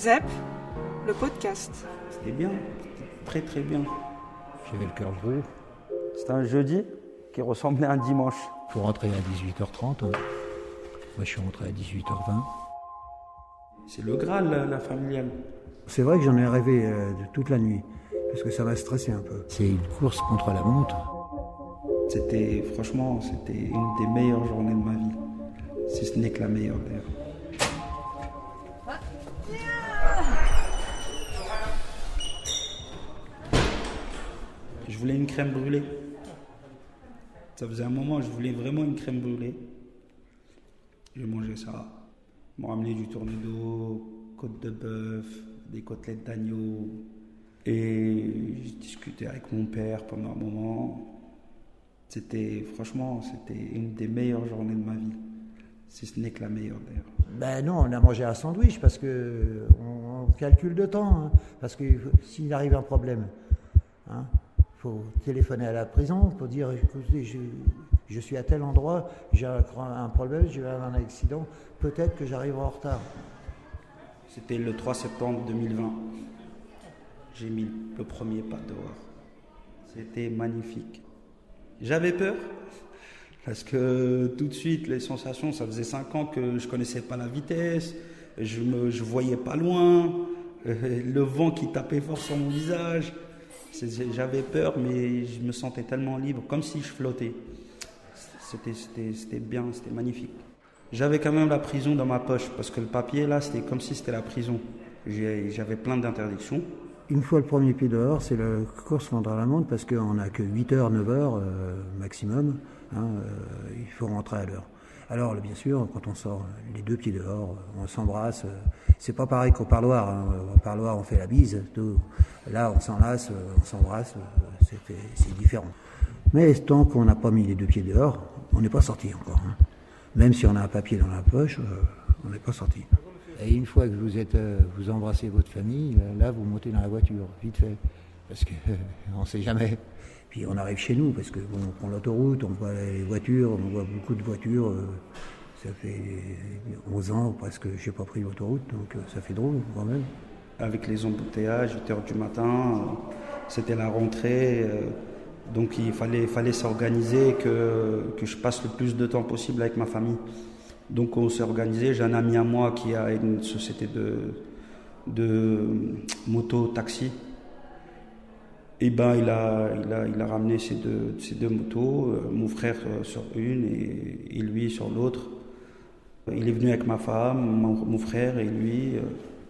ZEP, le podcast. C'était bien, très très bien. J'avais le cœur gros. C'était un jeudi qui ressemblait à un dimanche. Il faut rentrer à 18h30. hein. Moi, je suis rentré à 18h20. C'est le Graal, la, la familiale. C'est vrai que j'en ai rêvé euh, de toute la nuit, parce que ça m'a stressé un peu. C'est une course contre la montre. C'était, franchement, c'était une des meilleures journées de ma vie. Si ce n'est que la meilleure d'ailleurs. Voulais une crème brûlée. Ça faisait un moment, je voulais vraiment une crème brûlée. J'ai mangé ça. Ils m'ont ramené du tournedo, côte de bœuf, des côtelettes d'agneau. Et j'ai discuté avec mon père pendant un moment. C'était, franchement, c'était une des meilleures journées de ma vie. Si ce n'est que la meilleure d'ailleurs. Ben non, on a mangé un sandwich parce que on, calcule de temps. hein. parce que s'il arrive un problème, il faut téléphoner à la prison pour dire écoutez, je, suis à tel endroit, j'ai un, problème, avoir un accident, peut-être que j'arriverai en retard. C'était le 3 septembre 2020. J'ai mis le premier pas dehors. C'était magnifique. J'avais peur parce que tout de suite les sensations, ça faisait 5 ans que je connaissais pas la vitesse, je me je voyais pas loin, le vent qui tapait fort sur mon visage. J'avais peur mais je me sentais tellement libre, comme si je flottais. C'était bien, c'était magnifique. J'avais quand même la prison dans ma poche parce que le papier là, c'était comme si c'était la prison. J'avais plein d'interdictions. Une fois le premier pied dehors, c'est la course contre la montre parce qu'on n'a que 8 heures, 9 heures euh, maximum. hein, euh, il faut rentrer à l'heure. Alors, bien sûr, quand on sort les deux pieds dehors, on s'embrasse. euh, c'est pas pareil qu'au parloir. hein. Au parloir, on fait la bise. Là, on s'enlace, euh, on s'embrasse. euh, C'est différent. Mais tant qu'on n'a pas mis les deux pieds dehors, on n'est pas sorti encore. hein. Même si on a un papier dans la poche, on n'est pas sorti. Et une fois que vous êtes, vous embrassez votre famille, là, vous montez dans la voiture, vite fait. Parce que on ne sait jamais. Puis on arrive chez nous, parce que bon, on prend l'autoroute, on voit les voitures, on voit beaucoup de voitures. euh, ça fait 11 ans presque que j'ai pas pris l'autoroute, donc euh, ça fait drôle quand même. Avec les embouteillages, 8 heures du matin, c'était la rentrée. euh, donc il fallait, fallait s'organiser que, que je passe le plus de temps possible avec ma famille. Donc on s'est organisé. J'ai un ami à moi qui a une société de, de moto-taxi. Et ben il a, il a, il a ramené ces deux, ces deux motos, euh, mon frère euh, sur une et, et lui sur l'autre. Il est venu avec ma femme, mon, frère et lui, euh,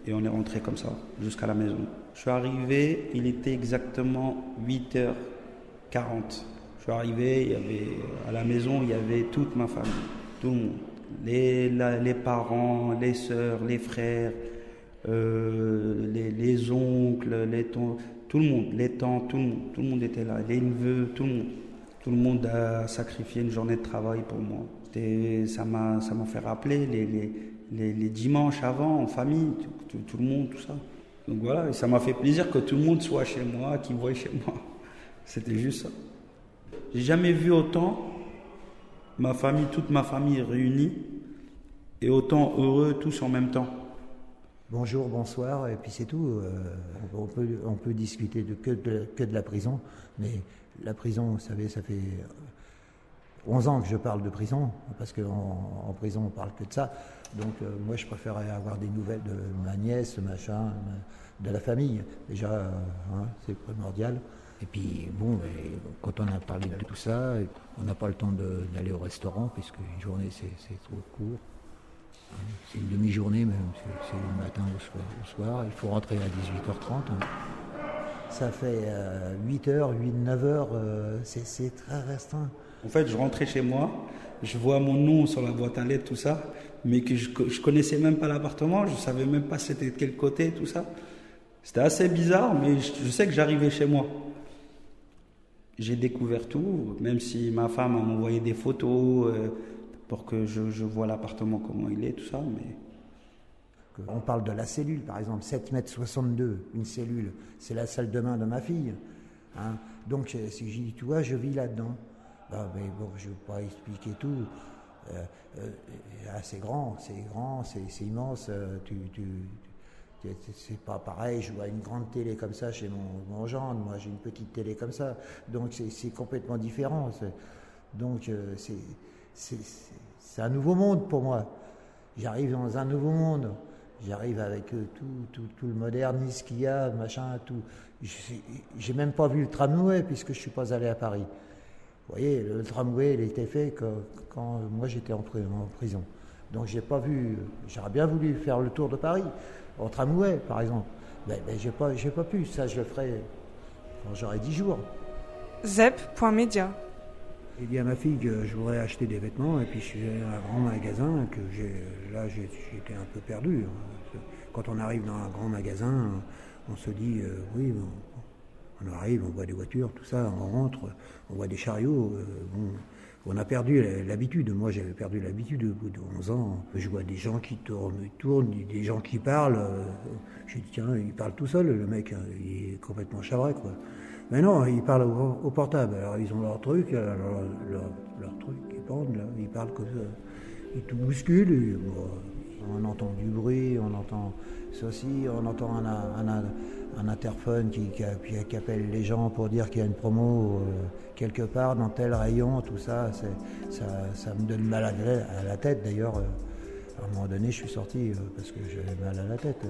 et on est rentré comme ça jusqu'à la maison. Je suis arrivé, il était exactement 8h40. Je suis arrivé, il y avait, à la maison, il y avait toute ma famille, tout le monde. Les, les parents, les sœurs, les frères, les, les oncles, les tout le monde, les tantes, tout le monde, tout le monde était là, les neveux, tout le monde. Tout le monde a sacrifié une journée de travail pour moi. Ça m'a fait rappeler les, dimanches avant, en famille, tout, le monde, tout ça. Donc voilà, et ça m'a fait plaisir que tout le monde soit chez moi, qu'il voie chez moi. C'était juste ça. J'ai jamais vu autant ma famille, toute ma famille réunie, et autant heureux tous en même temps. Bonjour, bonsoir, et puis c'est tout. euh, on, peut, discuter que, de, la prison, mais la prison, vous savez, ça fait 11 ans que je parle de prison, parce qu'en en prison, on parle que de ça. Donc euh, moi, je préférais avoir des nouvelles de ma nièce, machin, de la famille. Déjà, euh, hein, c'est primordial. Et puis, bon, quand on a parlé de tout ça, on n'a pas le temps d'aller au restaurant, puisque une journée, c'est trop court. C'est une demi-journée même, c'est c'est le matin au soir, au soir. Il faut rentrer à 18h30. hein. Ça fait 8 heures, 8, 9 heures, euh, c'est c'est très restreint. En fait, je rentrais chez moi, je vois mon nom sur la boîte à lettres, tout ça, mais que je, je connaissais même pas l'appartement, je savais même pas c'était de quel côté, tout ça. C'était assez bizarre, mais je, je sais que j'arrivais chez moi. J'ai découvert tout, même si ma femme m'a envoyé des photos euh, pour que je, je vois l'appartement, comment il est, tout ça, mais On parle de la cellule, par exemple, 7 mètres 62, une cellule, c'est la salle de bain de ma fille. hein. Donc, euh, si j'ai dit, tu vois, je vis là-dedans. Ben, mais bon, je ne vais pas expliquer tout. Euh, euh, ah, c'est grand, c'est grand, c'est c'est immense. euh, tu, tu, C'est pas pareil, je vois une grande télé comme ça chez mon, mon gendre, moi j'ai une petite télé comme ça, donc c'est complètement différent. Donc euh, c'est un nouveau monde pour moi. J'arrive dans un nouveau monde. J'arrive avec euh, tout, tout, tout, le modernisme qu'il y a, machin, tout. J'ai même pas vu le tramway puisque je suis pas allé à Paris. Vous voyez, le tramway, il était fait quand, moi j'étais en, prison. Donc j'ai pas vu. J'aurais bien voulu faire le tour de Paris en tramway, par exemple. Mais, mais j'ai pas, pas pu. Ça, je le ferai quand j'aurai 10 jours. Zep.media il dit à ma fille que je voudrais acheter des vêtements et puis je suis allé à un grand magasin que j'ai là j'étais un peu perdu. Hein. Quand on arrive dans un grand magasin, on se dit euh, oui, on, arrive, on voit des voitures, tout ça, on rentre, on voit des chariots. Euh, on a perdu l'habitude. Moi, j'avais perdu l'habitude au bout de 11 ans. Je vois des gens qui tournent, tournent, des gens qui parlent. Euh, je dis, tiens, il parle tout seul, le mec, hein, il est complètement chavré, quoi. Mais non, ils parlent au, portable. Alors ils ont leur truc, leur, leur, truc, ils pendent, ils parlent comme ça. Ils tout bousculent. on entend du bruit, on entend ceci, on entend un, interphone qui, appelle les gens pour dire qu'il y a une promo euh, quelque part dans tel rayon, tout ça, ça, me donne mal à, la tête d'ailleurs. À un moment donné, je suis sorti euh, parce que j'avais mal à la tête.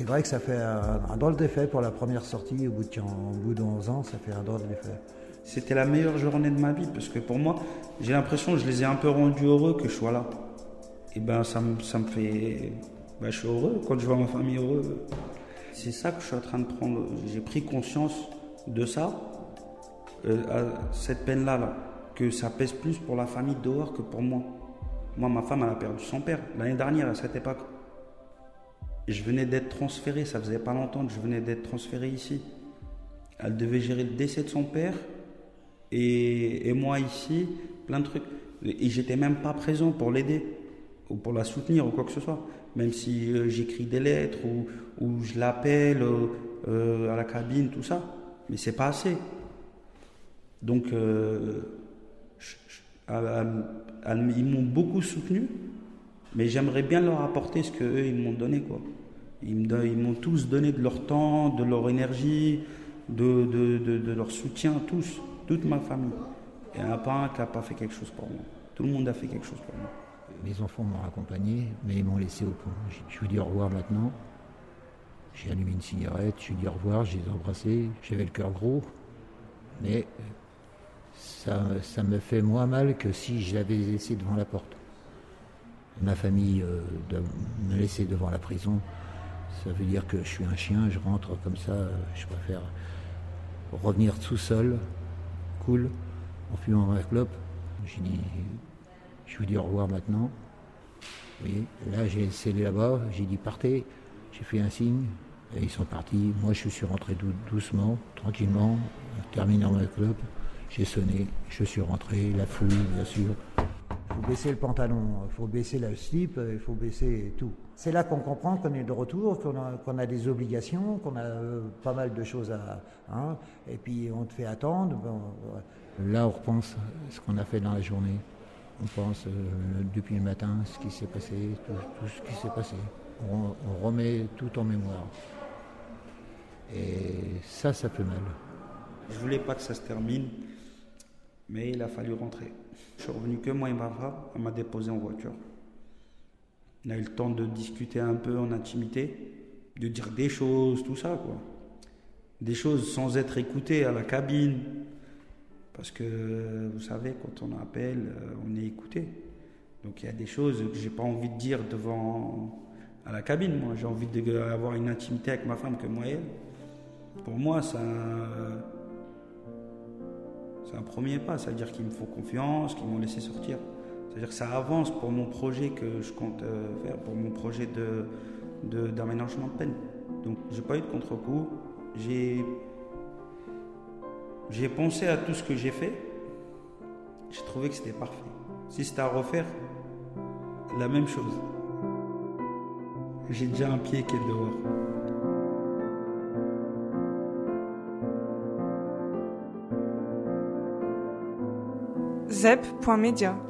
C'est vrai que ça fait un, drôle d'effet pour la première sortie au bout de, au bout de 11 ans, ça fait un drôle d'effet. C'était la meilleure journée de ma vie parce que pour moi, j'ai l'impression que je les ai un peu rendus heureux que je sois là. Et ben ça me, ça me fait. Ben, je suis heureux quand je vois ma famille heureuse. C'est ça que je suis en train de prendre. J'ai pris conscience de ça, euh, cette peine-là, là, que ça pèse plus pour la famille dehors que pour moi. Moi, ma femme, elle a perdu son père l'année dernière à cette époque je venais d'être transféré, ça faisait pas longtemps je venais d'être transféré ici. Elle devait gérer le décès de son père et, moi ici, plein de trucs. Et j'étais même pas présent pour l'aider ou pour la soutenir ou quoi que ce soit. Même si euh, j'écris des lettres ou, ou je l'appelle euh, euh, à la cabine, tout ça. Mais c'est pas assez. Donc, ils m'ont beaucoup soutenu, mais j'aimerais bien leur apporter ce qu'eux, ils m'ont donné. quoi. Ils m'ont tous donné de leur temps, de leur énergie, de, leur soutien, tous, toute ma famille. Il n'y en a pas un qui n'a pas fait quelque chose pour moi. Tout le monde a fait quelque chose pour moi. Mes enfants m'ont accompagné, mais ils m'ont laissé au point. Je vous dis au revoir maintenant. J'ai allumé une cigarette, je lui ai dit au revoir, je les ai embrassés. J'avais le cœur gros, mais ça me fait moins mal que si je l'avais laissé devant la porte. Ma famille euh, de me laisser devant la prison, ça veut dire que je suis un chien, je rentre comme ça, je préfère revenir tout seul, cool, en fumant ma clope. J'ai dit, je vous dis au revoir maintenant. Vous voyez, là j'ai scellé là-bas, j'ai dit partez, j'ai fait un signe, et ils sont partis. Moi je suis rentré doucement, tranquillement, terminant ma clope, j'ai sonné, je suis rentré, la foule bien sûr. Faut baisser le pantalon, il faut baisser le slip, il faut baisser tout. C'est là qu'on comprend qu'on est de retour, qu'on a, des obligations, qu'on a euh, pas mal de choses à. Hein, et puis on te fait attendre. Là, on repense ce qu'on a fait dans la journée. On pense euh, depuis le matin ce qui s'est passé, tout, ce qui s'est passé. On, remet tout en mémoire. Et ça, ça fait mal. Je voulais pas que ça se termine, mais il a fallu rentrer. Je suis revenu que moi et ma femme, elle m'a déposé en voiture. On a eu le temps de discuter un peu en intimité, de dire des choses, tout ça, quoi. Des choses sans être écouté à la cabine. Parce que, vous savez, quand on appelle, euh, on est écouté. Donc il y a des choses que j'ai pas envie de dire devant à la cabine. Moi, j'ai envie d'avoir une intimité avec ma femme que moi et elle. Pour moi, ça, c'est un premier pas. C'est-à-dire qu'il me faut confiance, qu'ils m'ont laissé sortir. C'est-à-dire que ça avance pour mon projet que je compte euh, faire, pour mon projet de, d'aménagement de, peine. Donc j'ai pas eu de contre-coup. J'ai pensé à tout ce que j'ai fait. J'ai trouvé que c'était parfait. Si c'était à refaire, la même chose. J'ai déjà un pied qui est dehors. zep.media